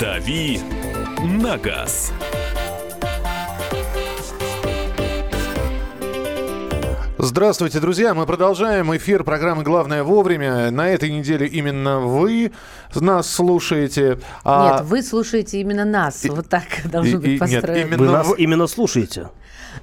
«Дави на газ». Здравствуйте, друзья. Мы продолжаем эфир программы «Главное вовремя». На этой неделе именно вы нас слушаете. А... Нет, вы слушаете именно нас. И, вот так должно и, быть построено. Нет, именно вы нас именно слушаете.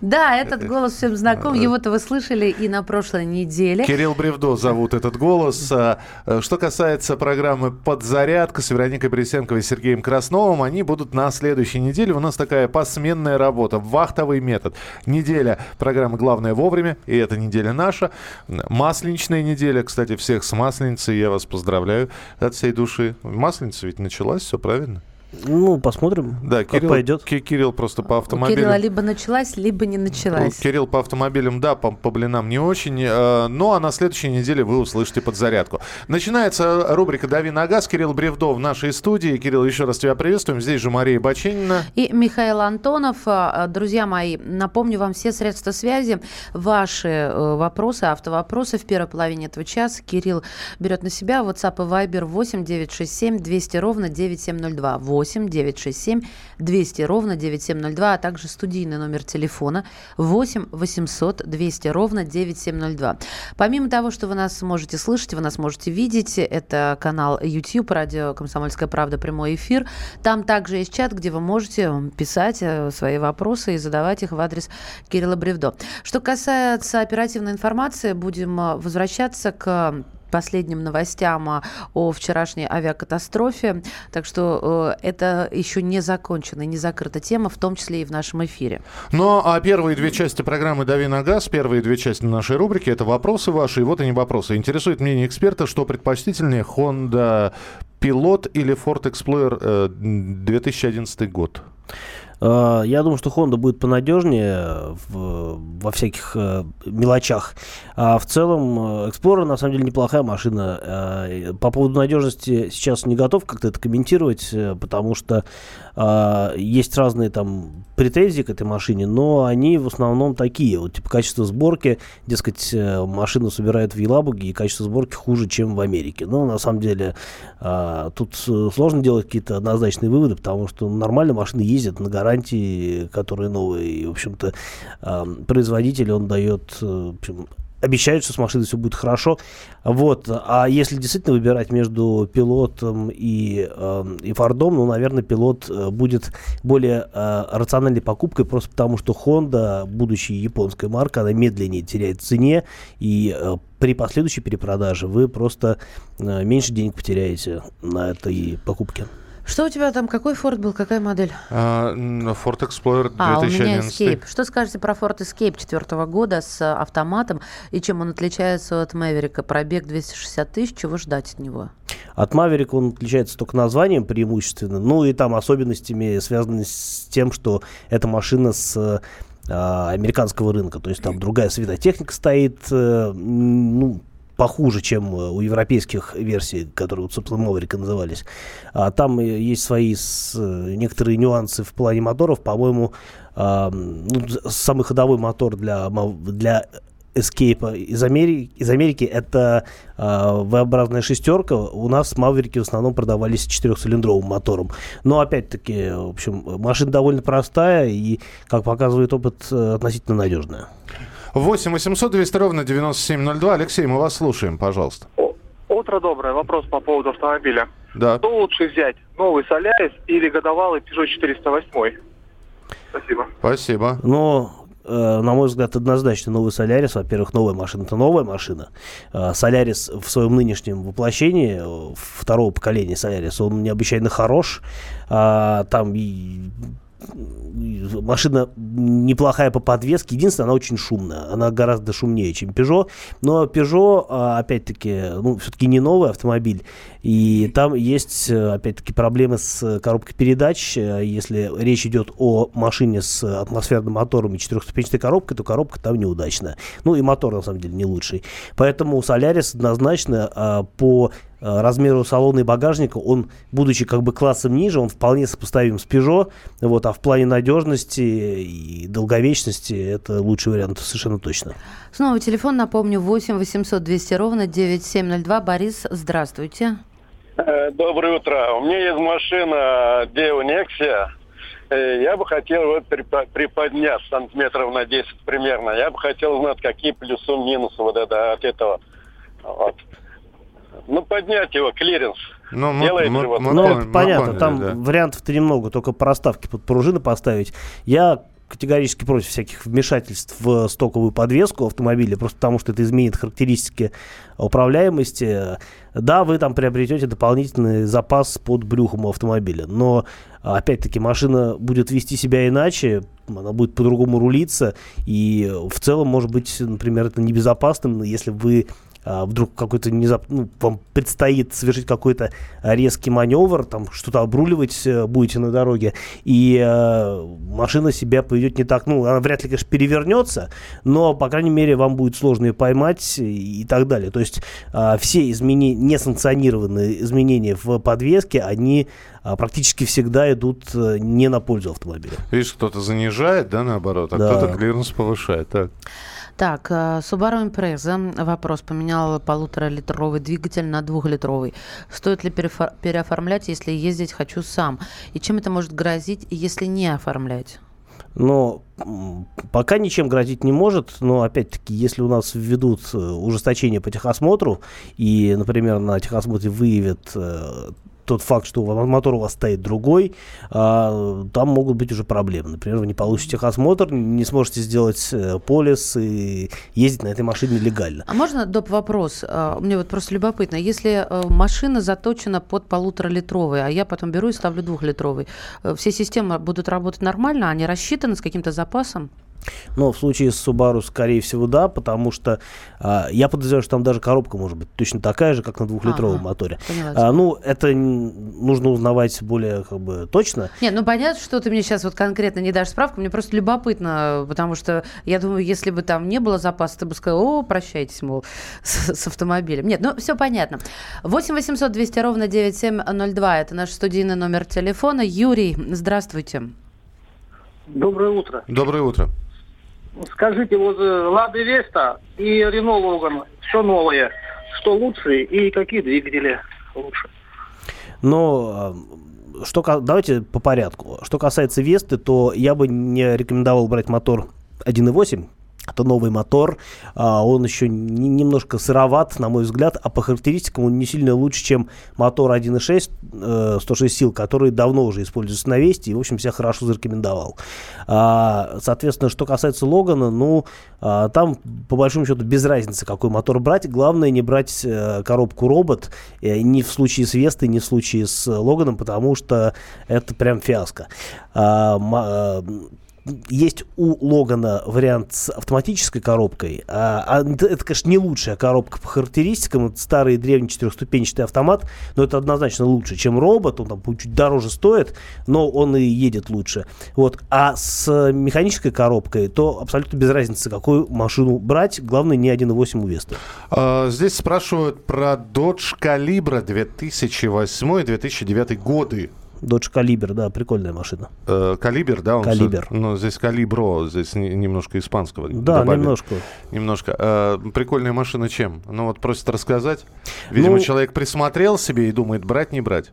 Да, этот голос всем знаком. Э, Его-то вы слышали и на прошлой неделе. Кирилл Бревдо зовут этот голос. А, э, что касается программы «Подзарядка» с Вероникой Борисенковой и Сергеем Красновым, они будут на следующей неделе. У нас такая посменная работа, вахтовый метод. Неделя программы «Главное вовремя», и эта неделя наша. Масленичная неделя. Кстати, всех с Масленицей я вас поздравляю от всей души. Масленица ведь началась, все правильно? Ну, посмотрим, да, как Кирилл, пойдет. Кирилл просто по автомобилям... У Кирилла либо началась, либо не началась. Кирилл по автомобилям, да, по, по блинам не очень. Э, ну, а на следующей неделе вы услышите подзарядку. Начинается рубрика «Дави на газ». Кирилл Бревдо в нашей студии. Кирилл, еще раз тебя приветствуем. Здесь же Мария Баченина. И Михаил Антонов. Э, друзья мои, напомню вам все средства связи. Ваши э, вопросы, автовопросы в первой половине этого часа Кирилл берет на себя. WhatsApp и Viber 8 967 200 ровно 9702. 8 967 200 ровно 9702, а также студийный номер телефона 8 800 200 ровно 9702. Помимо того, что вы нас можете слышать, вы нас можете видеть, это канал YouTube, радио «Комсомольская правда», прямой эфир. Там также есть чат, где вы можете писать э, свои вопросы и задавать их в адрес Кирилла Бревдо. Что касается оперативной информации, будем э, возвращаться к последним новостям а, о вчерашней авиакатастрофе. Так что э, это еще не закончена, не закрыта тема, в том числе и в нашем эфире. Ну, а первые две части программы «Дави на газ», первые две части нашей рубрики – это вопросы ваши, и вот они вопросы. Интересует мнение эксперта, что предпочтительнее Honda Pilot или Ford Explorer 2011 э, год? Э, я думаю, что Honda будет понадежнее в, во всяких э, мелочах. А в целом э, Explorer на самом деле неплохая машина. По поводу надежности сейчас не готов как-то это комментировать, потому что есть разные там претензии к этой машине, но они в основном такие. Вот типа качество сборки, дескать, машину собирают в Елабуге, и качество сборки хуже, чем в Америке. Но на самом деле тут сложно делать какие-то однозначные выводы, потому что нормально машины ездят на гарантии которые новые. И, в общем-то, производитель, он дает, э, в общем, обещают, что с машиной все будет хорошо. Вот. А если действительно выбирать между пилотом и, э, и Фордом, ну, наверное, пилот э, будет более э, рациональной покупкой, просто потому что Honda, будучи японской маркой, она медленнее теряет в цене, и э, при последующей перепродаже вы просто э, меньше денег потеряете на этой покупке. Что у тебя там, какой Ford был, какая модель? Uh, Ford Explorer 2011. А, у меня Escape. Что скажете про Ford Escape четвертого года с автоматом и чем он отличается от Maverick? Пробег 260 тысяч, чего ждать от него? От Maverick он отличается только названием преимущественно, ну и там особенностями, связанными с тем, что эта машина с а, американского рынка, то есть там другая светотехника стоит, э, ну, похуже, чем э, у европейских версий, которые, собственно, Маврика назывались. А там есть свои с, э, некоторые нюансы в плане моторов. По-моему, а, ну, самый ходовой мотор для, для Escape из Америки, из Америки это э, V-образная шестерка. У нас Маверики в основном продавались четырехцилиндровым мотором. Но опять-таки, в общем, машина довольно простая и, как показывает опыт, относительно надежная. 8 800 200 ровно 9702. Алексей, мы вас слушаем, пожалуйста. Утро доброе. Вопрос по поводу автомобиля. Да. Что лучше взять? Новый Солярис или годовалый Peugeot 408? Спасибо. Спасибо. Ну, э, на мой взгляд, однозначно новый Солярис. Во-первых, новая машина – это новая машина. Э, Солярис в своем нынешнем воплощении, э, второго поколения Солярис, он необычайно хорош. А, там машина неплохая по подвеске. Единственное, она очень шумная. Она гораздо шумнее, чем Peugeot. Но Peugeot, а, опять-таки, ну, все-таки не новый автомобиль. И там есть, опять-таки, проблемы с коробкой передач. Если речь идет о машине с атмосферным мотором и четырехступенчатой коробкой, то коробка там неудачная. Ну и мотор, на самом деле, не лучший. Поэтому Solaris однозначно а, по Э, размеру салона и багажника, он, будучи как бы классом ниже, он вполне сопоставим с Peugeot, вот, а в плане надежности и долговечности это лучший вариант совершенно точно. Снова телефон, напомню, 8 800 200 ровно 9702. Борис, здравствуйте. Э, Доброе утро. У меня есть машина Део Nexia. Э, Я бы хотел припо- приподнять сантиметров на 10 примерно. Я бы хотел узнать, какие плюсы минусы вот это, от этого. Вот. Ну, поднять его, клиренс. Ну, мы- Делаете мы- вот мы Ну, мы понятно, поняли, там да. вариантов-то немного, только проставки под пружины поставить. Я категорически против всяких вмешательств в стоковую подвеску автомобиля, просто потому что это изменит характеристики управляемости. Да, вы там приобретете дополнительный запас под брюхом у автомобиля, но опять-таки машина будет вести себя иначе, она будет по-другому рулиться, и в целом, может быть, например, это небезопасным, если вы а, вдруг какой-то внезап... ну, вам предстоит совершить какой-то а, резкий маневр, там что-то обруливать э, будете на дороге, и э, машина себя поведет не так, ну, она вряд ли, конечно, перевернется, но, по крайней мере, вам будет сложно ее поймать и, и так далее. То есть а, все изменения, несанкционированные изменения в подвеске, они а, практически всегда идут э, не на пользу автомобиля. Видишь, кто-то занижает, да, наоборот, а Да. кто-то клиренс повышает. Так. Так, э, Subaru Impreza. Вопрос. Поменял полуторалитровый двигатель на двухлитровый. Стоит ли переоформлять, если ездить хочу сам? И чем это может грозить, если не оформлять? Но пока ничем грозить не может, но опять-таки, если у нас введут э, ужесточение по техосмотру, и, например, на техосмотре выявят э, тот факт, что мотор у вас стоит другой, а, там могут быть уже проблемы. Например, вы не получите техосмотр, не сможете сделать э, полис и ездить на этой машине легально. А можно доп. вопрос? А, Мне вот просто любопытно. Если э, машина заточена под полуторалитровый, а я потом беру и ставлю двухлитровый, э, все системы будут работать нормально? Они рассчитаны с каким-то запасом? Но в случае с Subaru, скорее всего, да, потому что а, я подозреваю, что там даже коробка может быть точно такая же, как на двухлитровом Ага, моторе. поняла А, ну, это нужно узнавать более как бы точно. Нет, ну понятно, что ты мне сейчас вот конкретно не дашь справку, мне просто любопытно, потому что я думаю, если бы там не было запаса, ты бы сказал, о, прощайтесь, мол, с, с автомобилем. Нет, ну все понятно. 8 800 200 ровно 9702, это наш студийный номер телефона. Юрий, здравствуйте. Доброе утро. Доброе утро. Скажите, вот э, Лада Веста и Рено Логан, все новое, что лучше и какие двигатели лучше? А, что, давайте по порядку. Что касается Весты, то я бы не рекомендовал брать мотор 1.8. Это новый мотор, а, он еще не- немножко сыроват, на мой взгляд, а по характеристикам он не сильно лучше, чем мотор 1.6 э, 106 сил, который давно уже используется на Весте и, в общем, себя хорошо зарекомендовал. А, соответственно, что касается Логана, ну, а, там, по большому счету, без разницы, какой мотор брать. Главное не брать э, коробку робот э, ни в случае с Вестой, ни в случае с Логаном, потому что это прям фиаско. Есть у Логана вариант с автоматической коробкой. А, а это, конечно, не лучшая коробка по характеристикам. Это старый древний четырехступенчатый автомат, но это однозначно лучше, чем робот. Он там чуть дороже стоит, но он и едет лучше. Вот. А с механической коробкой, то абсолютно без разницы, какую машину брать. Главное, не 1.8 у Весты. А, Здесь спрашивают про Dodge Calibra 2008-2009 годы. Dodge Caliber, да, прикольная машина. Э, Калибр, да? он Калибр. всё- Ну, здесь калибро, здесь не- немножко испанского Да, добавили. немножко. Немножко. Э, прикольная машина чем? Ну, вот просят рассказать. Видимо, Ну- человек присмотрел себе и думает, брать, не брать.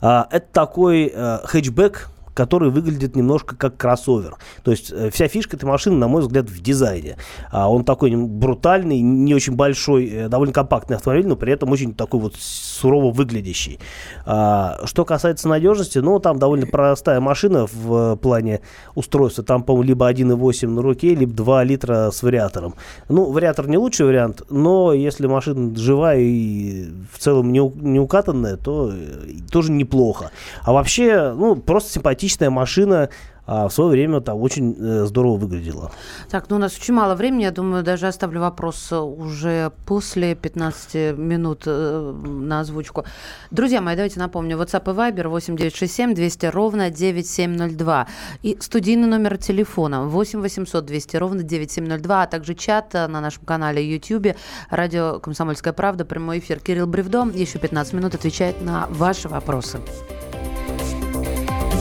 А, это такой э, хэтчбэк, который выглядит немножко как кроссовер. То есть э, вся фишка этой машины, на мой взгляд, в дизайне. А, он такой брутальный, не очень большой, э, довольно компактный автомобиль, но при этом очень такой вот сурово выглядящий. А, что касается надежности, ну, там довольно простая машина в э, плане устройства. Там, по-моему, либо 1.8 на руке, либо 2 литра с вариатором. Ну, вариатор не лучший вариант, но если машина живая и в целом не, не укатанная, то тоже неплохо. А вообще, ну, просто симпатичная машина, а в свое время там очень э, здорово выглядела. Так, ну у нас очень мало времени, я думаю, даже оставлю вопрос э, уже после 15 минут э, на озвучку. Друзья мои, давайте напомню, WhatsApp и Viber 8967 200 ровно 9702 и студийный номер телефона 8 800 200 ровно 9702, а также чат э, на нашем канале YouTube, радио «Комсомольская правда», прямой эфир. Кирилл Бревдо еще 15 минут отвечает на ваши вопросы.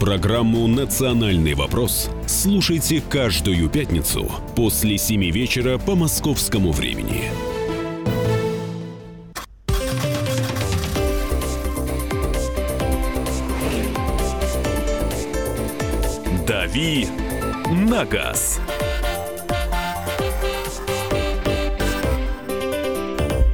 Программу «Национальный вопрос» слушайте каждую пятницу после 7 вечера по московскому времени. «Дави на газ».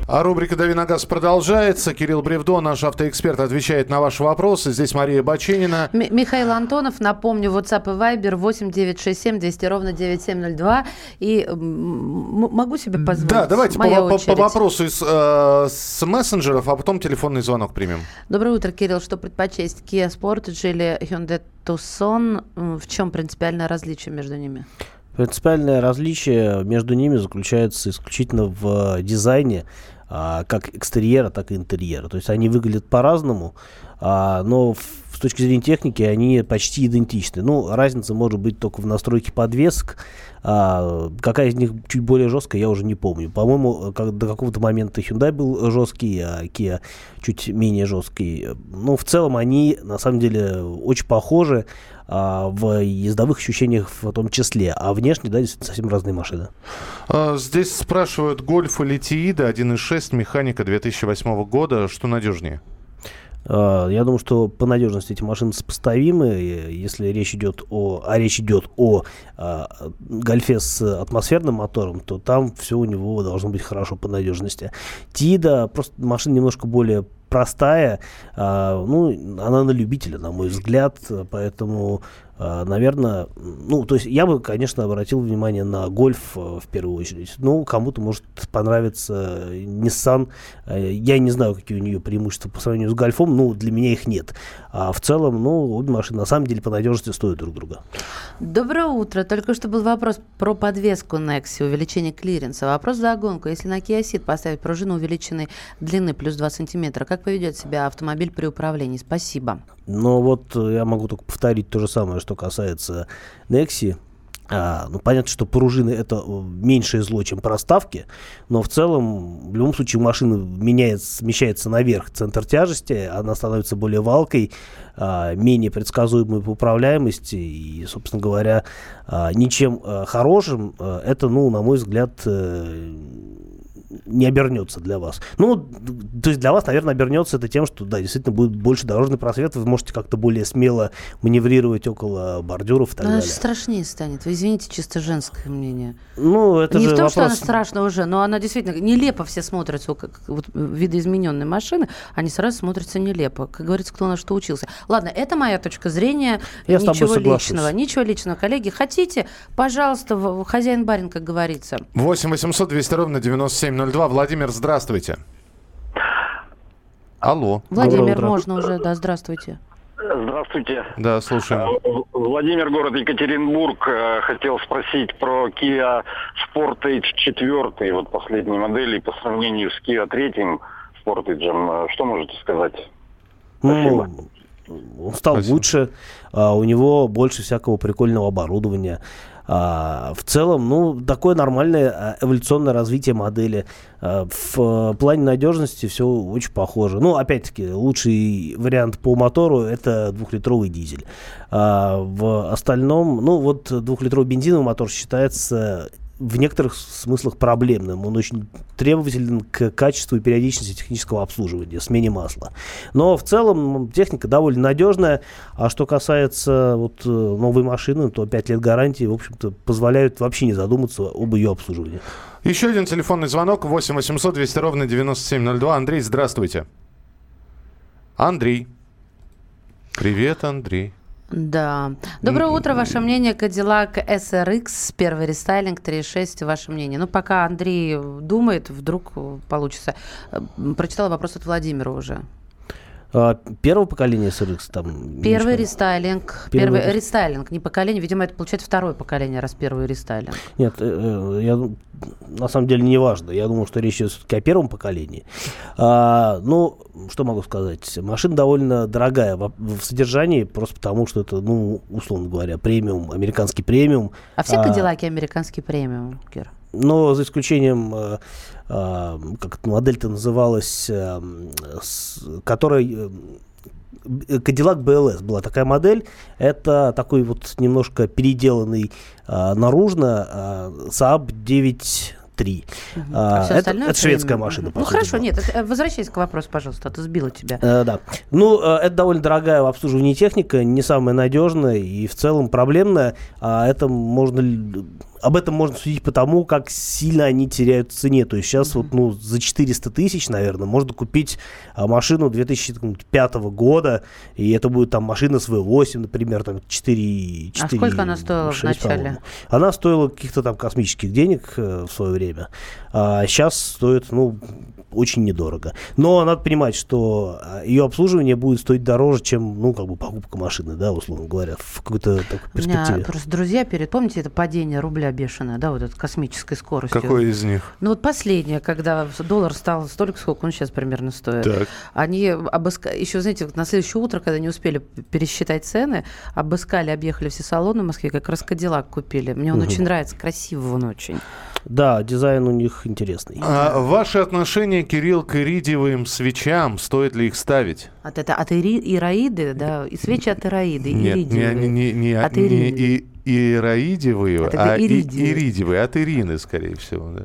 А рубрика «Дави на газ» продолжается. Кирилл Бревдо, наш автоэксперт, отвечает на ваши вопросы. Здесь Мария Бачинина. М- Михаил Антонов, напомню, WhatsApp и Viber 8967 200 ровно 9702. И м, могу себе позволить? Да, давайте по, Моя по- по вопросу из, э, с мессенджеров, а потом телефонный звонок примем. Доброе утро, Кирилл. Что предпочесть, Kia Sportage или Hyundai Tucson? В чем принципиальное различие между ними? Принципиальное различие между ними заключается исключительно в э, дизайне а, как экстерьера, так и интерьера. То есть они выглядят по-разному, а, но в- с точки зрения техники они почти идентичны. Ну, разница может быть только в настройке подвесок. А, какая из них чуть более жесткая, я уже не помню. По-моему, как, до какого-то момента Hyundai был жесткий, а Kia чуть менее жесткий. Ну, в целом они на самом деле очень похожи а, в ездовых ощущениях в том числе. А внешне, да, действительно совсем разные машины. Э, Здесь спрашивают, Гольф или Тиида 1.6, механика 2008 года, что надежнее? А, Я думаю, что по надежности эти машины сопоставимы. Если речь идет о, а речь идет о а, гольфе с атмосферным мотором, то там все у него должно быть хорошо по надежности. Тида просто машина немножко более простая, а, ну, она на любителя, на мой взгляд, поэтому, наверное, ну, то есть я бы, конечно, обратил внимание на гольф э, в первую очередь. Ну, кому-то может понравиться Nissan. Э, Я не знаю, какие у нее преимущества по сравнению с гольфом, ну, для меня их нет. А в целом, ну, обе машины на самом деле по надежности стоят друг друга. Доброе утро. Только что был вопрос про подвеску Nexi, увеличение клиренса. Вопрос за гонку. Если на Kia Ceed поставить пружину увеличенной длины плюс 2 сантиметра, как поведет себя автомобиль при управлении? Спасибо. Но вот э, я могу только повторить то же самое, что касается Nexi. А, ну, понятно, что пружины это э, меньшее зло, чем проставки, но в целом, в любом случае, машина меняется, смещается наверх центр тяжести, она становится более валкой, а, менее предсказуемой по управляемости, и, собственно говоря, а, ничем а, хорошим а, это, ну, на мой взгляд, э, не обернется для вас. Ну, то есть для вас, наверное, обернется это тем, что, да, действительно будет больше дорожный просвет, вы можете как-то более смело маневрировать около бордюров и так Но она далее. же страшнее станет. Вы извините, чисто женское мнение. Ну, это не же в том, вопрос... что она страшна уже, но она действительно нелепо все смотрятся, как вот, видоизмененные машины, они сразу смотрятся нелепо. Как говорится, кто на что учился. Ладно, это моя точка зрения. Я с тобой Ничего личного. Ничего личного, коллеги. Хотите, пожалуйста, хозяин-барин, как говорится. 8 800 200 ровно 9702. Владимир, здравствуйте. Алло. Владимир, можно уже, да, здравствуйте. Здравствуйте. Да, слушаем. Э, Владимир, город Екатеринбург. Э, Хотел спросить про Kia Sportage 4, вот последней модели, по сравнению с Kia 3 Sportage. Э, Что можете сказать? Ну, он стал Спасибо. лучше, а, у него больше всякого прикольного оборудования. А, в целом, ну, такое нормальное а, эволюционное развитие модели. А, в а, плане надежности все очень похоже. Ну, опять-таки, лучший вариант по мотору это двухлитровый дизель. В остальном, ну, вот двухлитровый бензиновый мотор считается в некоторых смыслах проблемным. Он очень требователен к качеству и периодичности технического обслуживания, смене масла. Но в целом техника довольно надежная. А что касается вот, э, новой машины, то 5 лет гарантии, в общем-то, позволяют вообще не задуматься об ее обслуживании. Еще один телефонный звонок. 8 800 200 ровно 9702. Андрей, здравствуйте. Андрей. Привет, Андрей. Да. Доброе утро. Ваше мнение, Cadillac SRX, первый рестайлинг 3.6. Ваше мнение. Ну, пока Андрей думает, вдруг получится. Э, Прочитала вопрос от Владимира уже. А, Первого поколения SRX там... Первый рестайлинг. Первый Первый рес- рестайлинг, не поколение. Видимо, это получается второе поколение, раз первый рестайлинг. Нет, э, э, я, на самом деле не важно. Я думаю, что речь идет все-таки о первом поколении. А, ну, что могу сказать? Машина довольно дорогая в, в содержании, просто потому что это, ну, условно говоря, премиум, американский премиум. А все А, Кадиллаки американский премиум, Кир? Но за исключением, э, как эта модель-то называлась, э, с- которая... э, Cadillac BLS была такая модель. Это такой вот немножко переделанный э, наружно э, Saab 9.3. А А, всё это, это шведская машина. по Ну хорошо, нет, это- э, возвращайся к вопросу, пожалуйста, а то сбила тебя. Э, да. Ну, э, это довольно дорогая в обслуживании техника, не самая надежная и в целом проблемная. А это можно, об этом можно судить по тому, как сильно они теряют в цене. То есть сейчас вот ну, за 400 тысяч, наверное, можно купить а, машину 2005 года, и это будет там машина с V8, например, там 4, 4 А сколько она стоила в 6, начале? по-моему. Она стоила каких-то там космических денег э, в свое время. А сейчас стоит, ну, очень недорого. Но надо понимать, что а, ее обслуживание будет стоить дороже, чем, ну, как бы покупка машины, да, условно говоря, в какой-то такой У меня перспективе. просто друзья перед, помните, это падение рубля бешеное, да, вот это космической скоростью. Какой из них? Ну вот последнее, когда доллар стал столько, сколько он сейчас примерно стоит. Так. Они обыскали, еще, знаете, на следующее утро, когда не успели пересчитать цены, обыскали, объехали все салоны в Москве, как раз Кадиллак купили. Мне он очень нравится, красивый он очень. Да, дизайн у них интересный. А ваши отношения, Кирилл, к иридиевым свечам, стоит ли их ставить? От это от ири- ираиды, да, и свечи от ираиды, Нет, не, иридиевые. не, не, не, От не и- ираидиевые, А тогда а и- иридиевые. иридиевые, от Ирины, скорее всего. да.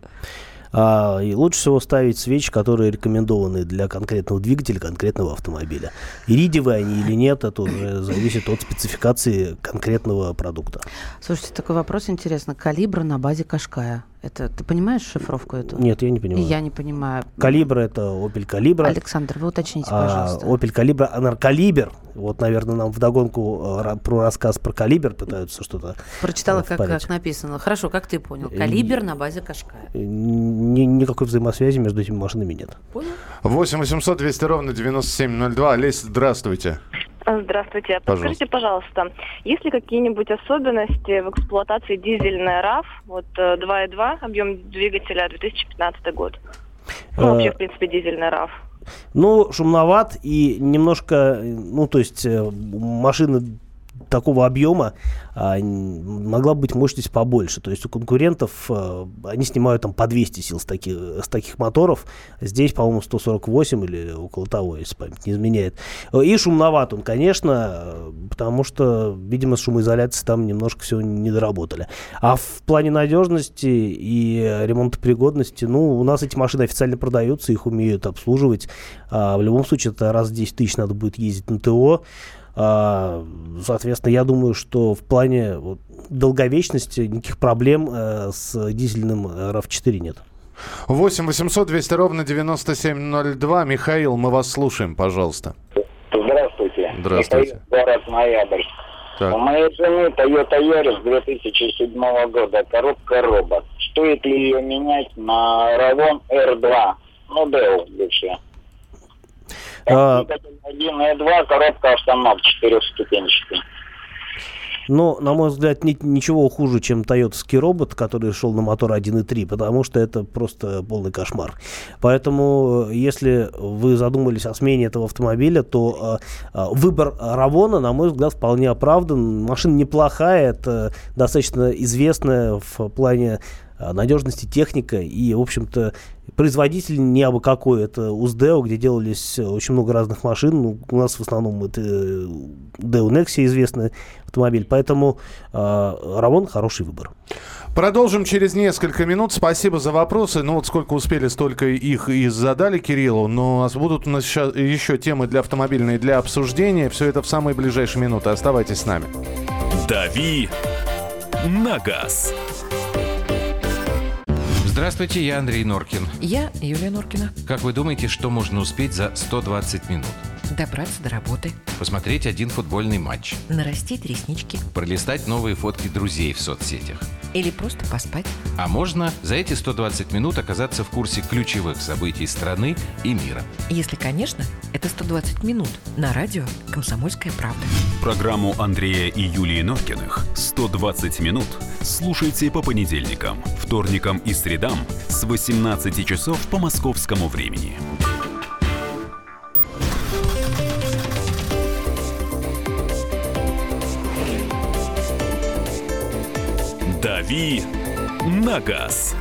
А, и лучше всего ставить свечи, которые рекомендованы для конкретного двигателя, конкретного автомобиля. Иридиевые они или нет, это уже зависит от спецификации конкретного продукта. Слушайте, такой вопрос интересный. Калибр на базе Кашкая. Это ты понимаешь шифровку эту? Нет, я не И понимаю. я не понимаю. Калибр это Opel Калибра. Александр, вы уточните, А, пожалуйста. Opel Калибра, Анаркалибр. Вот, наверное, нам вдогонку э, ра- про рассказ про Калибр пытаются что-то Прочитала, э, как, впарить. как написано. Хорошо, как ты понял? И- Калибр на базе Кашкая. Э, ни- никакой взаимосвязи между этими машинами нет. Понял? 8 800 200 ровно 9702. Олесь, здравствуйте. Здравствуйте. Подскажите, пожалуйста, есть ли какие-нибудь особенности в эксплуатации дизельной RAV, вот э, 2.2, объем двигателя 2015 год? Ну, Э, вообще, в принципе, дизельная RAV. Ну, шумноват и немножко, э, ну, то есть э, машина такого объема а, могла быть мощность побольше. То есть у конкурентов э, они снимают там по 200 сил с таких, с таких моторов. Здесь, по-моему, 148 или около того, если память не изменяет. Э, И шумноват он, конечно, э, потому что, видимо, с шумоизоляцией там немножко все не доработали. А в плане надежности и ремонтопригодности, ну, у нас эти машины официально продаются, их умеют обслуживать. А, в любом случае, это раз в 10 тысяч надо будет ездить на ТО. А, соответственно, я думаю, что в плане долговечности никаких проблем э, с дизельным э, RAV4 нет. 8 800 200 ровно 9702. Михаил, мы вас слушаем, пожалуйста. Здравствуйте. Здравствуйте. Михаил, город Ноябрь. Так. У моей жены Toyota Yaris 2007 года, коробка робот. Стоит ли ее менять на Ravon R2? Ну, Dell бывшая. А, 1 и 2, коробка автомат четырехступенчатый. Но, на мой взгляд, нет ничего хуже, чем тойотовский робот, который шел на мотор 1.3, потому что это просто полный кошмар. Поэтому, э, если вы задумались о смене этого автомобиля, то э, э, выбор Равона, на мой взгляд, вполне оправдан. Машина неплохая, это достаточно известная в плане э, надежности техника и, в общем-то, производитель не абы какой. Это УЗДЕО, где делались э, очень много разных машин. Ну, у нас в основном это э, Deo Nexia известный автомобиль. Поэтому э, Равон хороший выбор. Продолжим через несколько минут. Спасибо за вопросы. Ну вот сколько успели, столько их и задали Кириллу. Но у нас будут у нас сейчас еще темы для автомобильные для обсуждения. Все это в самые ближайшие минуты. Оставайтесь с нами. «Дави на газ». Здравствуйте, я Андрей Норкин. Я Юлия Норкина. Как вы думаете, что можно успеть за 120 минут? Добраться до работы. Посмотреть один футбольный матч. Нарастить реснички. Пролистать новые фотки друзей в соцсетях. Или просто поспать. А можно за эти 120 минут оказаться в курсе ключевых событий страны и мира. Если, конечно, это 120 минут на радио «Комсомольская правда». Программу Андрея и Юлии Норкиных «120 минут» слушайте по понедельникам, вторникам и средам с 18 часов по московскому времени. «Дави на газ».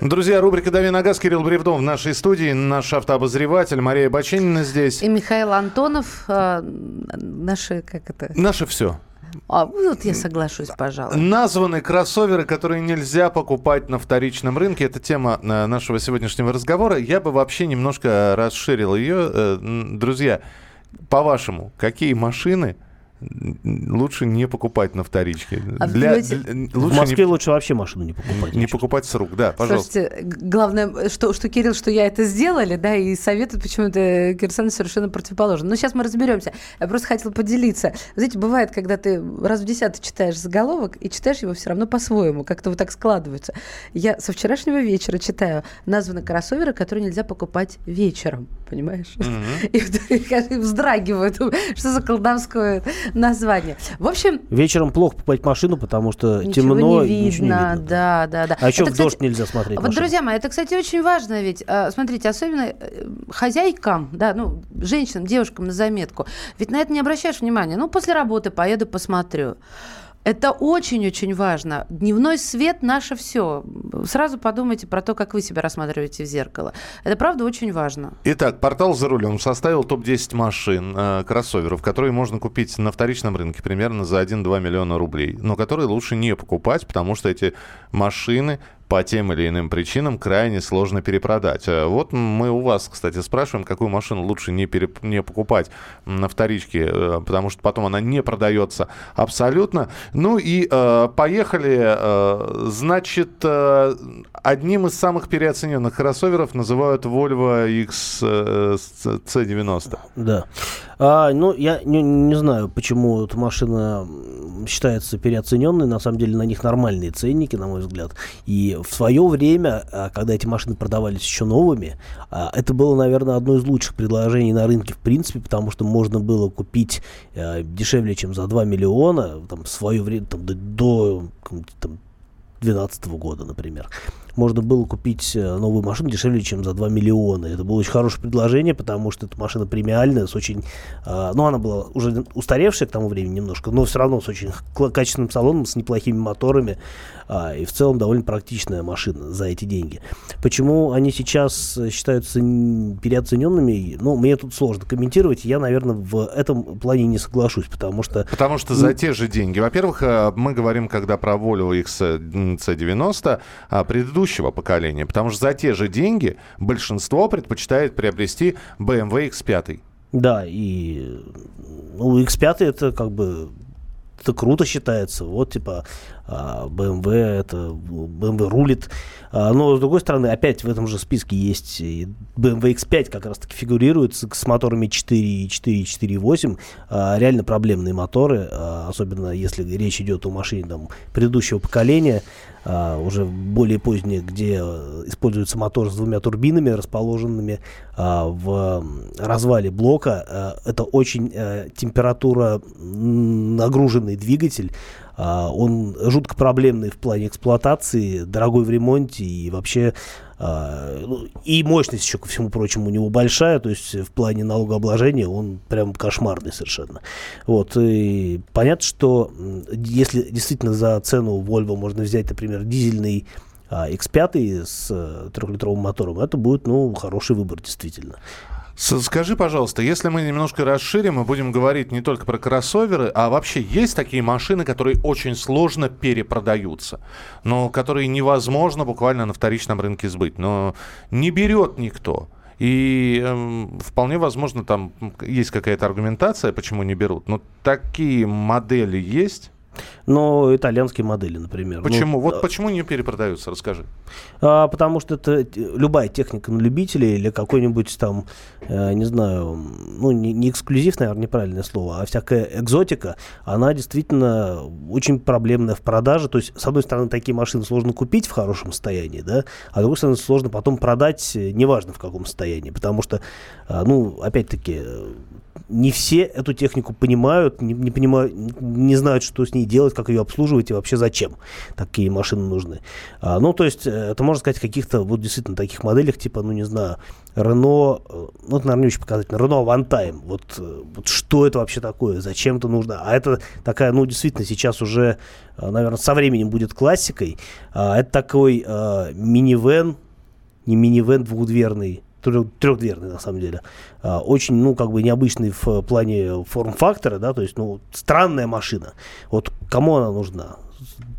Друзья, рубрика «Дави на газ». Кирилл Бревдов в нашей студии, наш автообозреватель, Мария Бачинина здесь. И Михаил Антонов, э, наши, как это? Наше все. А, вот я соглашусь, пожалуй. Названы кроссоверы, которые нельзя покупать на вторичном рынке. Это тема э, нашего сегодняшнего разговора. Я бы вообще немножко расширил ее. Э, Друзья, по-вашему, какие машины лучше не покупать на вторичке. А для, для, лучше в Москве не, лучше вообще машину не покупать. Не покупать с рук, да, пожалуйста. Слушайте, главное, что, что Кирилл, что я это сделали, да, и советует почему-то Кирсан совершенно противоположно. Но сейчас мы разберемся. Я просто хотела поделиться. Знаете, бывает, когда ты раз в десятый читаешь заголовок и читаешь его все равно по-своему, как-то вот так складывается. Я со вчерашнего вечера читаю названы кроссоверы, которые нельзя покупать вечером, понимаешь? Mm-hmm. И вздрагиваю, что за колдовское название. В общем... Вечером плохо покупать машину, потому что ничего темно. Не видно, ничего не видно. Да, да, да. А еще это, в дождь кстати, нельзя смотреть. Вот, машину. друзья мои, это, кстати, очень важно ведь. А, смотрите, особенно э, хозяйкам, да, ну, женщинам, девушкам на заметку. Ведь на это не обращаешь внимания. Ну, после работы поеду, посмотрю. Это очень-очень важно. Дневной свет – наше все. Сразу подумайте про то, как вы себя рассматриваете в зеркало. Это правда очень важно. Итак, портал «За рулем» составил топ-10 машин, э, кроссоверов, которые можно купить на вторичном рынке примерно за 1-2 миллиона рублей, но которые лучше не покупать, потому что эти машины по тем или иным причинам крайне сложно перепродать. Э, вот мы у вас, кстати, спрашиваем, какую машину лучше не, переп... не покупать на вторичке, э, потому что потом она не продается абсолютно. Ну и э, поехали. Э, значит, одним из самых переоцененных кроссоверов называют Volvo XC90. Да. А, ну, я не, не знаю, почему эта машина считается переоцененной. На самом деле на них нормальные ценники, на мой взгляд. И в свое время, а, когда эти машины продавались еще новыми, а, это было, наверное, одно из лучших предложений на рынке в принципе, потому что можно было купить а, дешевле, чем за 2 миллиона, там, в свое время, там, до, до там, 2012 года, например можно было купить э, новую машину дешевле, чем за 2 миллиона. Это было очень хорошее предложение, потому что эта машина премиальная, с очень... Э, ну, она была уже устаревшая к тому времени немножко, но все равно с очень качественным салоном, с неплохими моторами. Э, и в целом довольно практичная машина за эти деньги. Почему они сейчас считаются переоцененными? Ну, мне тут сложно комментировать. Я, наверное, в этом плане не соглашусь, потому что... Потому что за те же деньги. Во-первых, э, мы говорим, когда про Volvo XC90, а предыдущий предыдущего поколения, потому что за те же деньги большинство предпочитает приобрести BMW X5. Да, и ну, X5 это как бы это круто считается. Вот, типа, BMW, а, это BMW рулит. А, но, с другой стороны, опять в этом же списке есть и BMW X5 как раз-таки фигурирует с, с моторами 4, 4, 4.8. Реально проблемные моторы, а, особенно если речь идет о машине там, предыдущего поколения. Uh, уже более поздние, где используется мотор с двумя турбинами, расположенными uh, в развале блока. Это очень температура нагруженный двигатель. Он жутко проблемный в плане эксплуатации, дорогой в ремонте и вообще и мощность еще, ко всему прочему, у него большая, то есть в плане налогообложения он прям кошмарный совершенно. Вот, и понятно, что если действительно за цену Volvo можно взять, например, дизельный X5 с э, трехлитровым мотором, это будет, ну, хороший выбор, действительно. Скажи, пожалуйста, если мы немножко расширим и будем говорить не только про кроссоверы, а вообще есть такие машины, которые очень сложно перепродаются, но которые невозможно буквально на вторичном рынке сбыть, но не берет никто. И э, вполне возможно, там есть какая-то аргументация, почему не берут. Но такие модели есть? Но итальянские модели, например. Ну, почему? Ну, вот почему не перепродаются, расскажи. А, потому что это любая техника на любителей или какой-нибудь там, э, не знаю, ну не, не эксклюзив, наверное, неправильное слово, а всякая экзотика, она действительно очень проблемная в продаже. То есть, с одной стороны, такие машины сложно купить в хорошем состоянии, да, а с другой стороны, сложно потом продать, э, неважно в каком состоянии, потому что, э, ну, опять-таки, не все эту технику понимают, не, не понимают, не знают, что с ней делать, как ее обслуживать и вообще зачем такие машины нужны. А, ну, то есть, э, это можно сказать каких-то вот действительно таких моделях, типа, ну, не знаю, Рено, э, ну, это, наверное, не очень показательно, Рено Вантайм. Вот, э, вот что это вообще такое, зачем это нужно? А это такая, ну, действительно, сейчас уже, наверное, со временем будет классикой. А, это такой а, минивэн, не минивэн двухдверный, трехдверный на самом деле. А, очень, ну, как бы необычный в плане форм-фактора, да, то есть, ну, странная машина. Вот кому она нужна?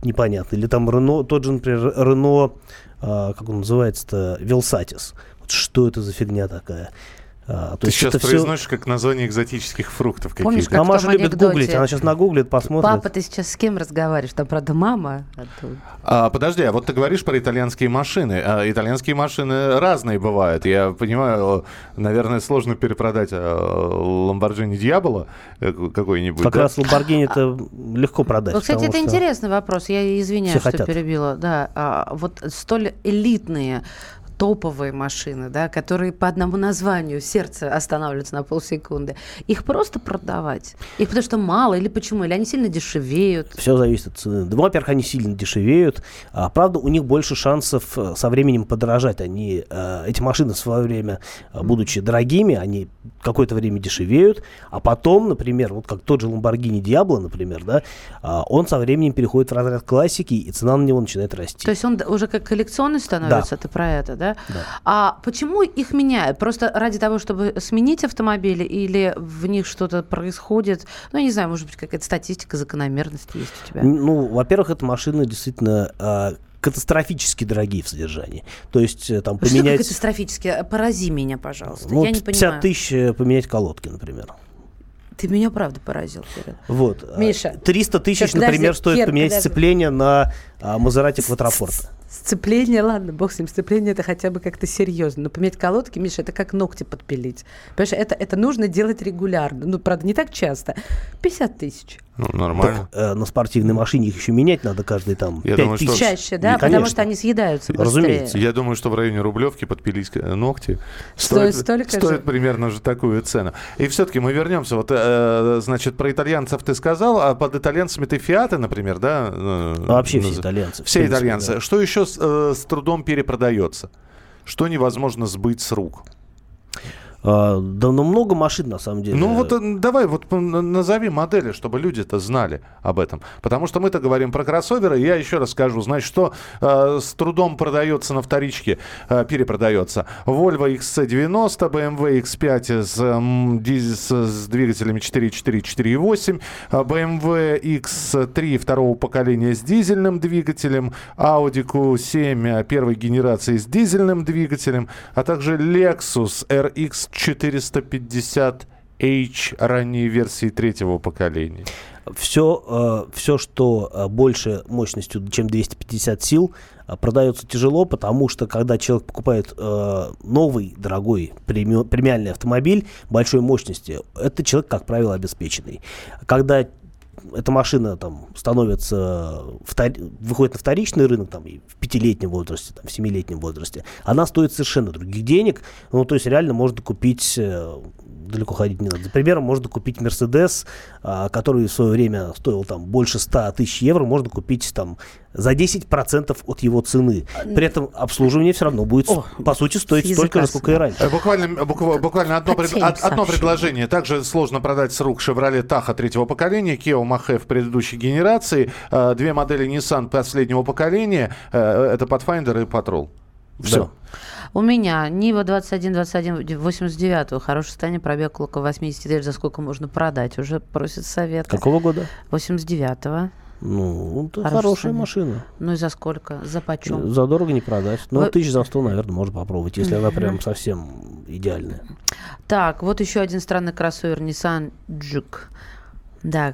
Непонятно. Или там Рено, тот же, например, Рено, а, как он называется-то, Велсатис. Вот что это за фигня такая? А, то Ты есть сейчас произносишь все... как название экзотических фруктов Помнишь, каких-то. А Маша любит гуглить, она сейчас нагуглит, посмотрит. Папа, ты сейчас с кем разговариваешь? Там, правда, мама. А, подожди, а вот ты говоришь про итальянские машины. А, итальянские машины разные бывают. Я понимаю, наверное, сложно перепродать Lamborghini Diablo э, какой-нибудь. Как да? раз Lamborghini это легко продать. Вот, кстати, это что... интересный вопрос. Я извиняюсь, что хотят. перебила. Да, а, вот столь элитные топовые машины, да, которые по одному названию сердце останавливаются на полсекунды, их просто продавать? Их потому что мало или почему? Или они сильно дешевеют? Все зависит от цены. Да, во-первых, они сильно дешевеют. А, правда, у них больше шансов э, со временем подорожать. Они, э, эти машины в свое время, э, будучи дорогими, они какое-то время дешевеют, а потом, например, вот как тот же Lamborghini Diablo, например, да, а, он со временем переходит в разряд классики, и цена на него начинает расти. То есть он уже как коллекционный становится, да. ты про это, да? Да? А почему их меняют? Просто ради того, чтобы сменить автомобили или в них что-то происходит? Ну, я не знаю, может быть, какая-то статистика, закономерность есть у тебя? Ну, во-первых, эта машина действительно а, катастрофически дорогие в содержании. То есть э, там поменять... Что катастрофически? Порази меня, пожалуйста. Ну, Я не 50 понимаю. тысяч э, поменять колодки, например. Ты меня правда поразил, Кирилл. Вот. Миша. 300 тысяч, например, стоит Кир, поменять подожди. сцепление на а, Мазерати Квадрапорта. Сцепление, ладно, бог с ним, сцепление это хотя бы как-то серьезно. Но поменять колодки, Миша, это как ногти подпилить. Понимаешь, это, это нужно делать регулярно. Ну, правда, не так часто. 50 тысяч. Ну, нормально. Так, э, на спортивной машине их еще менять надо каждый там Я 5 думаю, тысяч. Что... Чаще, да, Конечно. потому что они съедаются быстрее. Разумеется. Я думаю, что в районе Рублевки подпилить э, ногти стоит, стоит, стоит примерно же такую цену. И все-таки мы вернемся. Вот, э, значит, про итальянцев ты сказал, а под итальянцами ты фиаты, например, да? А вообще все итальянцы. Все принципе, итальянцы. Да. Что еще с, э, с трудом перепродается? Что невозможно сбыть с рук? А, да, ну много машин на самом деле. Ну вот э, давай вот назови модели, чтобы люди-то знали об этом. Потому что мы-то говорим про кроссоверы. Я еще раз скажу, значит, что э, с трудом продается на вторичке, э, перепродается. Volvo XC90, BMW X5 с, э, с, двигателями 4.4, 4.8, BMW X3 второго поколения с дизельным двигателем, Audi Q7 первой генерации с дизельным двигателем, а также Lexus RX 450H ранней версии третьего поколения. Все, э, все, что э, больше мощностью, чем 250 сил, э, продается тяжело, потому что когда человек покупает новый, дорогой премиальный автомобиль большой мощности, это человек, как правило, обеспеченный. Когда эта машина там становится, втор... выходит на вторичный рынок там, в пятилетнем возрасте, там, в семилетнем возрасте, она стоит совершенно других денег. Ну, то есть реально можно купить э, далеко ходить не надо. За примером, можно купить Мерседес, а, который в свое время стоил там больше 100 тысяч евро, можно купить там за 10% от его цены. При этом обслуживание все равно будет, О, по сути, стоить столько же, сколько и раньше. Э, буквально, буквально одно, пред, одно предложение. Также сложно продать с рук Chevrolet Tahoe третьего поколения, Kia Mahe в предыдущей генерации, э, две модели Nissan последнего поколения, э, это Pathfinder и Patrol. Все. Да. У меня Нива 21, 21, 89 хорошее состояние, пробег около 80 тысяч, за сколько можно продать, уже просят совет. Какого года? 89-го. Ну, это хорошая, хорошая машина. Ну и за сколько? За почем? За дорого не продать. Ну, Вы... тысяч за сто, наверное, можно попробовать, если она прям совсем идеальная. Так, вот еще один странный кроссовер Nissan Juke. Да,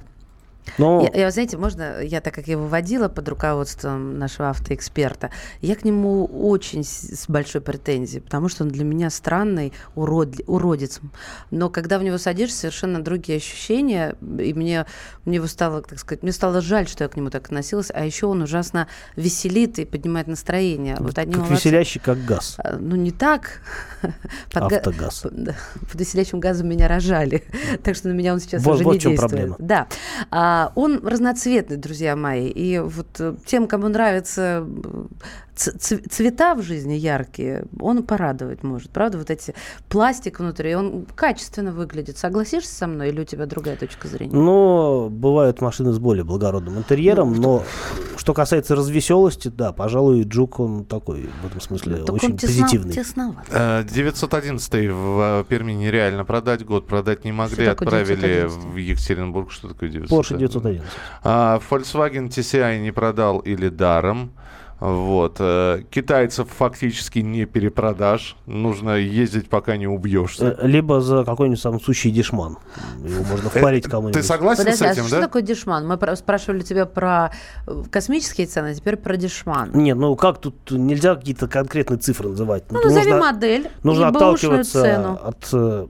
Но... Я, я, знаете, можно, я так как я выводила под руководством нашего автоэксперта, я к нему очень с большой претензией, потому что он для меня странный урод, уродец. Но когда в него садишься, совершенно другие ощущения, и мне, мне его стало, так сказать, мне стало жаль, что я к нему так относилась, а еще он ужасно веселит и поднимает настроение. Вот одним как веселящий, как газ. А, ну, не так. Под Автогаз. Под, под веселящим газом меня рожали, так что на меня он сейчас вот, уже вот не действует. проблема. Да. А, он разноцветный, друзья мои. И вот э, тем, кому нравятся цвета в жизни яркие, он порадовать может. Правда, вот эти пластик внутри, он качественно выглядит. Согласишься со мной или у тебя другая точка зрения? Ну, бывают машины с более благородным интерьером, ну, но что касается развеселости, да, пожалуй, Джук, он такой в этом смысле так очень он тесно, позитивный. Тесноват. 911 э, в Перми нереально продать, год продать не могли, отправили в Екатеринбург. Что такое 911? Porsche 911. А, Volkswagen TCI не продал или даром. Вот. Э, китайцев фактически не перепродашь. Нужно ездить, пока не убьешься. Э, либо за какой-нибудь сам сущий дешман. Его можно э, впарить кому-нибудь. Ты согласен Подожди, с этим, а да? что такое дешман? Мы спрашивали тебя про космические цены, а теперь про дешман. Нет, ну как тут нельзя какие-то конкретные цифры называть? Ну, назови нужно, модель Нужно отталкиваться цену. от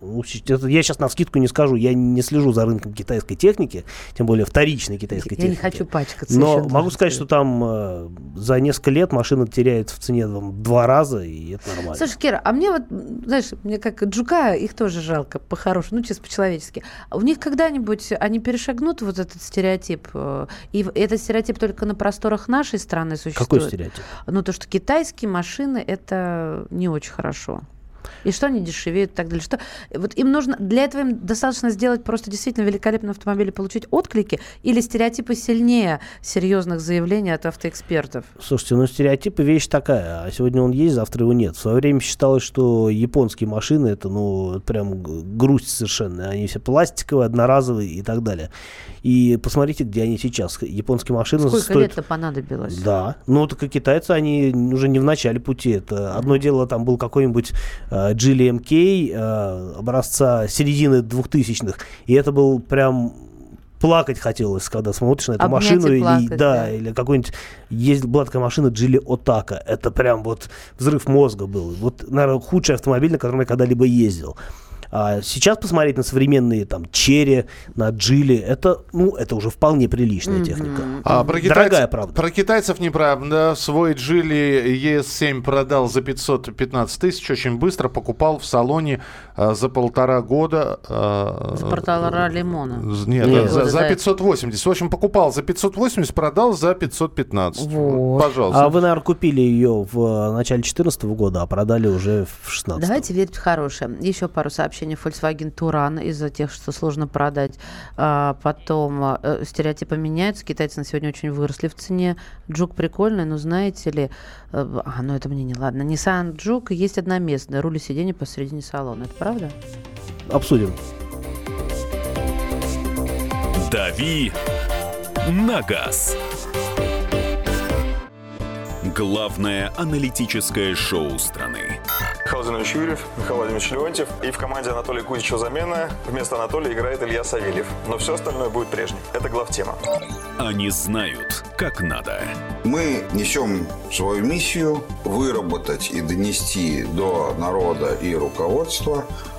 ну, я сейчас на скидку не скажу, я не слежу за рынком китайской техники, тем более вторичной китайской я техники. Я не хочу пачкаться. Но могу сказать, что там э, за несколько лет машина теряет в цене там, два раза, и это нормально. Слушай, Кира, а мне вот, знаешь, мне как Джука, их тоже жалко по-хорошему, ну, чисто по-человечески. У них когда-нибудь они перешагнут вот этот стереотип, э, и этот стереотип только на просторах нашей страны существует. Какой стереотип? Ну, то, что китайские машины, это не очень хорошо и что они дешевеют и так далее. Что, вот им нужно, для этого им достаточно сделать просто действительно великолепный автомобиль и получить отклики, или стереотипы сильнее серьезных заявлений от автоэкспертов? Слушайте, ну стереотипы вещь такая, а сегодня он есть, завтра его нет. В свое время считалось, что японские машины это, ну, прям грусть совершенно. Они все пластиковые, одноразовые и так далее. И посмотрите, где они сейчас. Японские машины Сколько стоят... лет-то понадобилось? Да. Ну, так и китайцы, они уже не в начале пути. Это одно дело, там был какой-нибудь э, Geely MK э, образца середины 2000-х, и это был прям плакать хотелось, когда смотришь на эту Обнять машину или плакать, да, да, или какой-нибудь есть была такая машина Джили Отака. Это прям вот взрыв мозга был. Вот, наверное, худший автомобиль, на котором я когда-либо ездил. А сейчас посмотреть на современные там черри, на джили, это, ну, это уже вполне приличная mm-hmm. техника. А, про китайцев, Дорогая, правда. Про китайцев неправда. Свой джили ES7 продал за 515 тысяч, очень быстро покупал в салоне а, за полтора года. А, за полтора лимона. Нет, Нет за, за 580. В общем, покупал за 580, продал за 515. Вот. Пожалуйста. А вы, наверное, купили ее в э, начале 2014 года, а продали уже в 2016. Давайте верить в хорошее. Еще пару сообщений сообщение Volkswagen Туран из-за тех, что сложно продать. А, потом э, стереотипы меняются. Китайцы на сегодня очень выросли в цене. Джук прикольный, но знаете ли... Э, а, ну это мне не ладно. Nissan Джук есть одноместный. Руль и сиденье посередине салона. Это правда? Обсудим. Дави на газ. Главное аналитическое шоу страны. Михаил Владимирович Юрьев, Михаил Владимирович Леонтьев. И в команде Анатолия Кузичева замена. Вместо Анатолия играет Илья Савельев. Но все остальное будет прежним. Это главтема. Они знают, как надо. Мы несем свою миссию выработать и донести до народа и руководства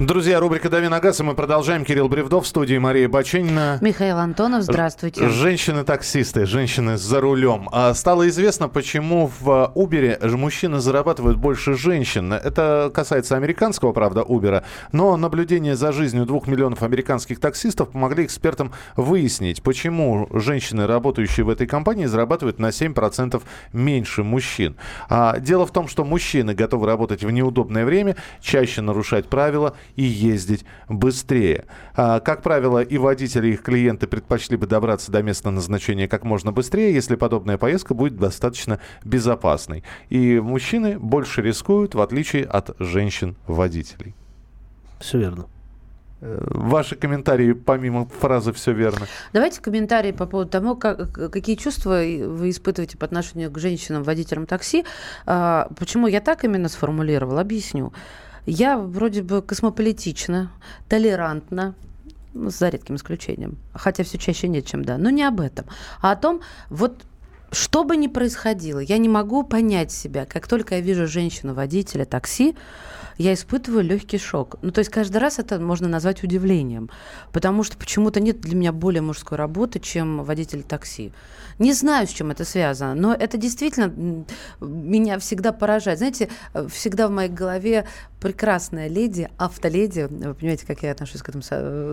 Друзья, рубрика «Дави на газ», и мы продолжаем. Кирилл Бревдов в студии, Мария Баченина. Михаил Антонов, здравствуйте. Женщины-таксисты, женщины за рулем. А стало известно, почему в Uber мужчины зарабатывают больше женщин. Это касается американского, правда, Uber, но наблюдение за жизнью двух миллионов американских таксистов помогли экспертам выяснить, почему женщины, работающие в этой компании, зарабатывают на 7% меньше мужчин. А дело в том, что мужчины готовы работать в неудобное время, чаще нарушать правила и ездить быстрее. А, как правило, и водители, и их клиенты предпочли бы добраться до места назначения как можно быстрее, если подобная поездка будет достаточно безопасной. И мужчины больше рискуют, в отличие от женщин-водителей. Все верно. Э, ваши комментарии помимо фразы «все верно». Давайте комментарии по поводу того, как, какие чувства вы испытываете по отношению к женщинам, водителям такси. А, почему я так именно сформулировала, объясню. Я вроде бы космополитична, толерантна, ну, за редким исключением, хотя все чаще нет, чем да, но не об этом, а о том, вот что бы ни происходило, я не могу понять себя. Как только я вижу женщину-водителя такси, я испытываю легкий шок. Ну, то есть каждый раз это можно назвать удивлением, потому что почему-то нет для меня более мужской работы, чем водитель такси. Не знаю, с чем это связано, но это действительно меня всегда поражает. Знаете, всегда в моей голове прекрасная леди, автоледи, вы понимаете, как я отношусь к этому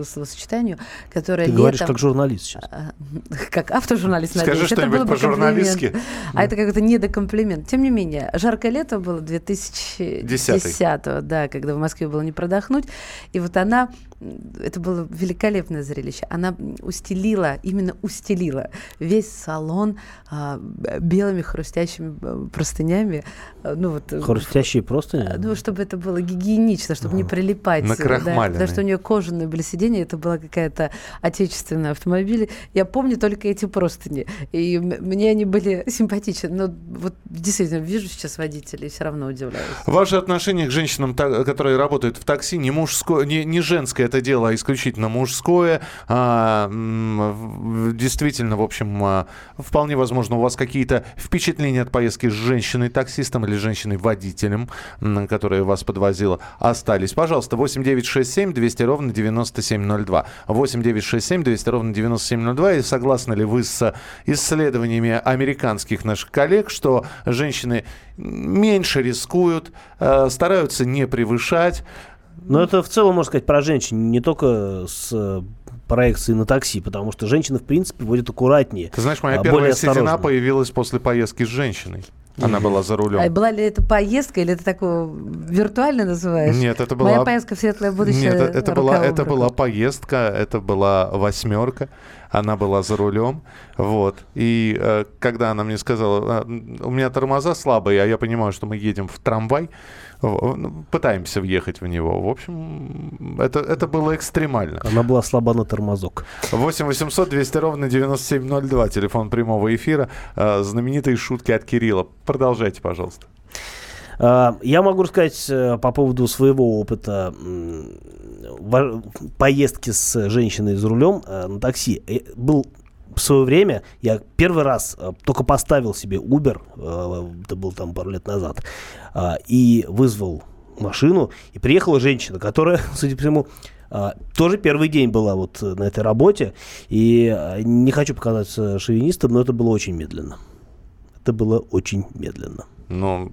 словосочетанию, которая Ты летом... говоришь как журналист сейчас. А, как автожурналист, Скажи надеюсь. что-нибудь по-журналистски. А это как-то недокомплимент. Тем не менее, жаркое лето было 2010 да, когда в Москве было не продохнуть. И вот она это было великолепное зрелище. Она устелила, именно устелила весь салон а, белыми хрустящими э, простынями. Э, ну, вот, э, Хрустящие простыни? Ну, чтобы это было гигиенично, чтобы не прилипать. На Да, потому что у нее кожаные были сиденья, это была какая-то отечественная автомобиль. Я помню только эти простыни. И мне они были симпатичны. Но вот действительно, вижу сейчас водителей, все равно удивляюсь. Ваше отношение к женщинам, которые работают в такси, не мужское, не, не женское это дело исключительно мужское. А, действительно, в общем, а, вполне возможно, у вас какие-то впечатления от поездки с женщиной-таксистом или женщиной-водителем, которая вас подвозила, остались. Пожалуйста, 8967 200 ровно 9702. 8967 200 ровно 9702. И согласны ли вы с исследованиями американских наших коллег, что женщины меньше рискуют, э, стараются не превышать, но это в целом, можно сказать, про женщин, не только с проекции на такси, потому что женщины, в принципе, водят аккуратнее. Ты знаешь, моя а, первая седина появилась после поездки с женщиной. Она была за рулем. А была ли это поездка или это такое виртуально называешь? Нет, это была... Моя поездка в светлое будущее. Нет, это, была, это была поездка, это была восьмерка. Она была за рулем. Вот. И э, когда она мне сказала, у меня тормоза слабые, а я понимаю, что мы едем в трамвай, ну, пытаемся въехать в него. В общем, это, это было экстремально. Она была слаба на тормозок. 8 800 200 ровно 9702, телефон прямого эфира. Э, знаменитые шутки от Кирилла. Продолжайте, пожалуйста. А, я могу рассказать э, по поводу своего опыта поездки с женщиной за рулем э, на такси. Был в свое время я первый раз э, только поставил себе Uber, э, это было там пару лет назад, э, и вызвал машину, и приехала женщина, которая, судя по всему, тоже первый день была вот на этой работе, и не хочу показаться шовинистом, но это было очень медленно. Это было очень медленно. Но,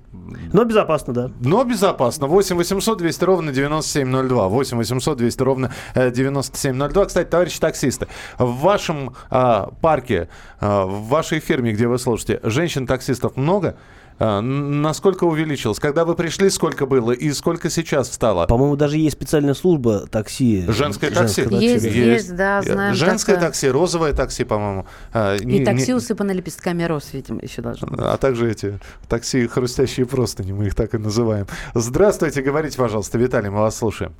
но безопасно, да. Но безопасно. 8 800 200 ровно 9702. 8 800 200 ровно 9702. Кстати, товарищи таксисты, в вашем а, парке, а, в вашей фирме, где вы слушаете, женщин-таксистов много? А, насколько увеличилось? Когда вы пришли, сколько было и сколько сейчас стало? По-моему, даже есть специальная служба такси. Женское такси? Женское, есть, есть, есть, да, знаем. Женское такое. такси, розовое такси, по-моему. А, и не, такси не... усыпано лепестками роз, видимо, еще должно быть. А также эти такси хрустящие простыни, мы их так и называем. Здравствуйте, говорите, пожалуйста, Виталий, мы вас слушаем.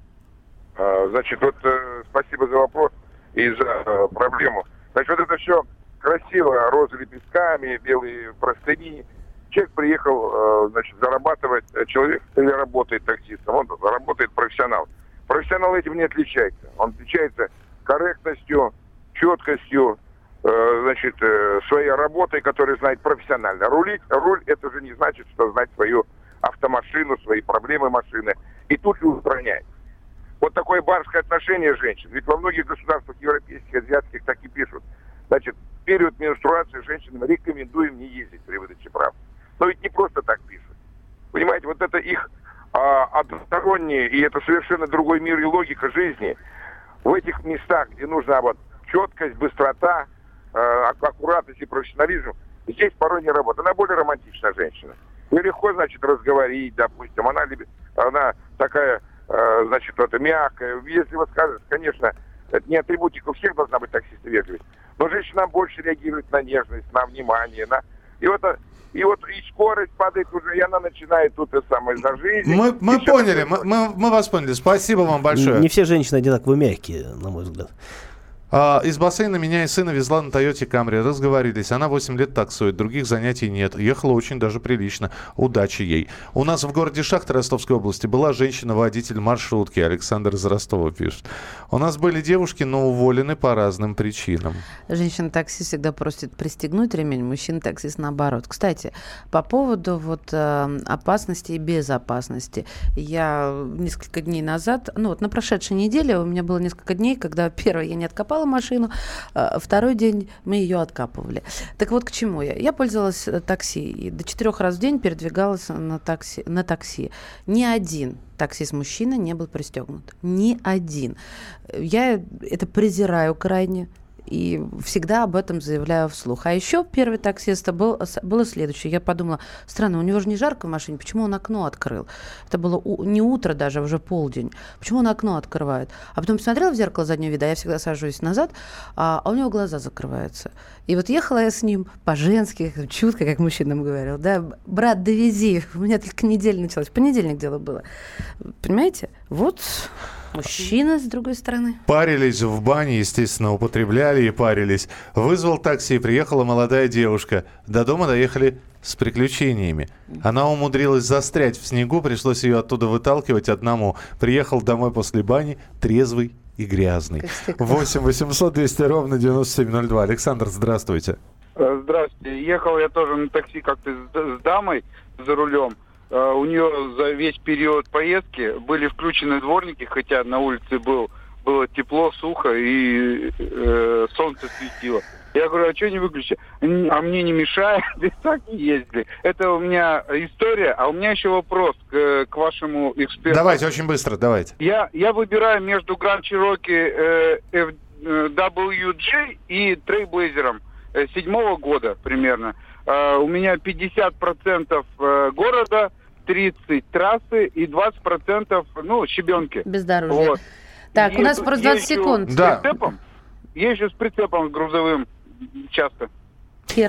А, значит, вот э, спасибо за вопрос и за э, проблему. Значит, вот это все красиво, розы лепестками, белые простыни – человек приехал, э, значит, зарабатывать, человек или работает таксистом, он заработает профессионал. Профессионал этим не отличается. Он отличается корректностью, четкостью, значит, своей работой, которую знает профессионально. Рулить, руль, это же не значит, что знать свою автомашину, свои проблемы машины. И тут же устранять. Вот такое барское отношение женщин. Ведь во многих государствах европейских, азиатских так и пишут. Значит, период менструации женщинам рекомендуем не ездить при выдаче прав. Но ведь не просто так пишут. Понимаете, вот это их а, одностороннее, и это совершенно другой мир и логика жизни. В этих местах, где нужна вот четкость, быстрота, э, аккуратность и профессионализм, здесь порой не работает. Она более романтичная женщина. И легко, значит, разговорить, допустим. Она, она такая, э, значит, вот мягкая. Если вы скажете, конечно, это не атрибутика, у всех должна быть таксиста вежливость. Но женщина больше реагирует на нежность, на внимание, на... И вот и вот и скорость падает уже, и она начинает тут и самое за жизнь. Мы, мы поняли, мы, мы, мы вас поняли. Спасибо вам большое. Не все женщины одинаково мягкие, на мой взгляд. А, из бассейна меня и сына везла на Тойоте Камри. Разговорились. Она 8 лет таксует, других занятий нет. Ехала очень даже прилично. Удачи ей. У нас в городе Шахта Ростовской области была женщина-водитель маршрутки. Александр из Ростова пишет. У нас были девушки, но уволены по разным причинам. Женщина-таксист всегда просит пристегнуть ремень, мужчина-таксист наоборот. Кстати, по поводу вот э, опасности и безопасности. Я несколько дней назад, ну вот на прошедшей неделе у меня было несколько дней, когда первое я не откопала откопала машину, а, второй день мы ее откапывали. Так вот к чему я? Я пользовалась э, такси и до четырех раз в день передвигалась на такси. На такси. Ни один таксист-мужчина не был пристегнут. Ни один. Я это презираю крайне и всегда об этом заявляю вслух. А еще первый таксист был, было следующее. Я подумала, странно, у него же не жарко в машине, почему он окно открыл? Это было у, не утро даже, а уже полдень. Почему он окно открывает? А потом посмотрела в зеркало заднего вида, я всегда сажусь назад, а, а у него глаза закрываются. И вот ехала я с ним по-женски, чутко, как мужчинам говорил, да, брат, довези, у меня только неделя началась, понедельник дело было. Понимаете? Вот Мужчина, с другой стороны. Парились в бане, естественно, употребляли и парились. Вызвал такси, приехала молодая девушка. До дома доехали с приключениями. Она умудрилась застрять в снегу, пришлось ее оттуда выталкивать одному. Приехал домой после бани, трезвый и грязный. 8 800 200 ровно 9702. Александр, здравствуйте. Э, здравствуйте. Ехал я тоже на такси как-то с, с дамой за рулем. Э, у нее за весь период поездки были включены дворники, хотя на улице был, было тепло, сухо и э, солнце светило. Я говорю, а что не выключи? А мне не мешает, и так не ездили. Это у меня история, а у меня еще вопрос к, к вашему эксперту. Давайте, очень быстро, давайте. Я, я выбираю между Grand Cherokee э, WJ и Trailblazer э, седьмого года примерно. Э, у меня 50% э, города, 30 трассы и 20% ну, щебенки. Бездорожье. Вот. Так, и у нас просто 20 секунд. Да. Прицепом, езжу с прицепом грузовым часто.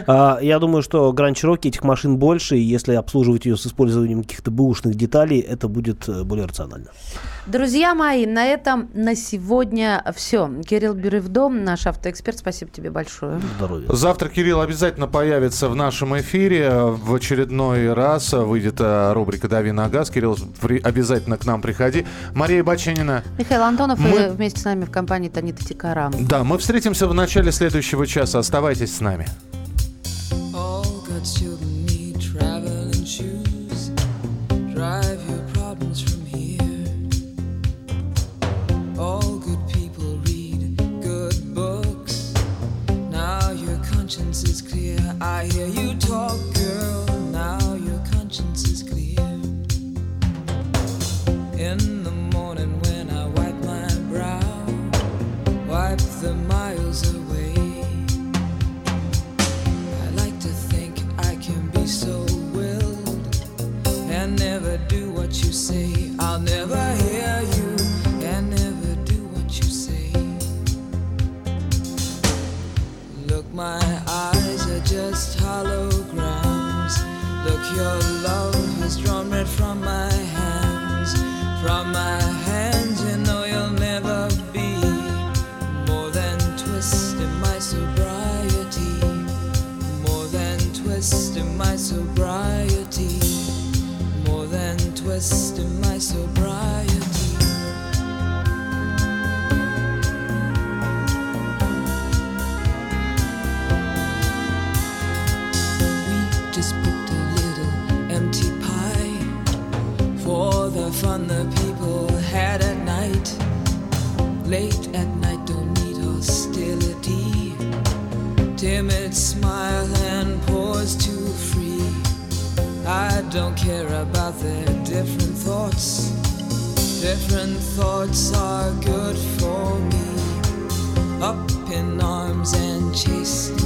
А, я думаю, что Grand Cherokee этих машин больше, и если обслуживать ее с использованием каких-то бэушных деталей, это будет э, более рационально. Друзья мои, на этом на сегодня все. Кирилл Бюревдом, наш автоэксперт, спасибо тебе большое. Здоровья. Завтра Кирилл обязательно появится в нашем эфире. В очередной раз выйдет э, рубрика «Дави на газ». Кирилл, обязательно к нам приходи. Мария Баченина. Михаил Антонов мы... вместе с нами в компании Танита Тикарам. Да, мы встретимся в начале следующего часа. Оставайтесь с нами. I hear you talk, your love has drawn red from my hands. From my hands, don't care about their different thoughts. Different thoughts are good for me. Up in arms and chased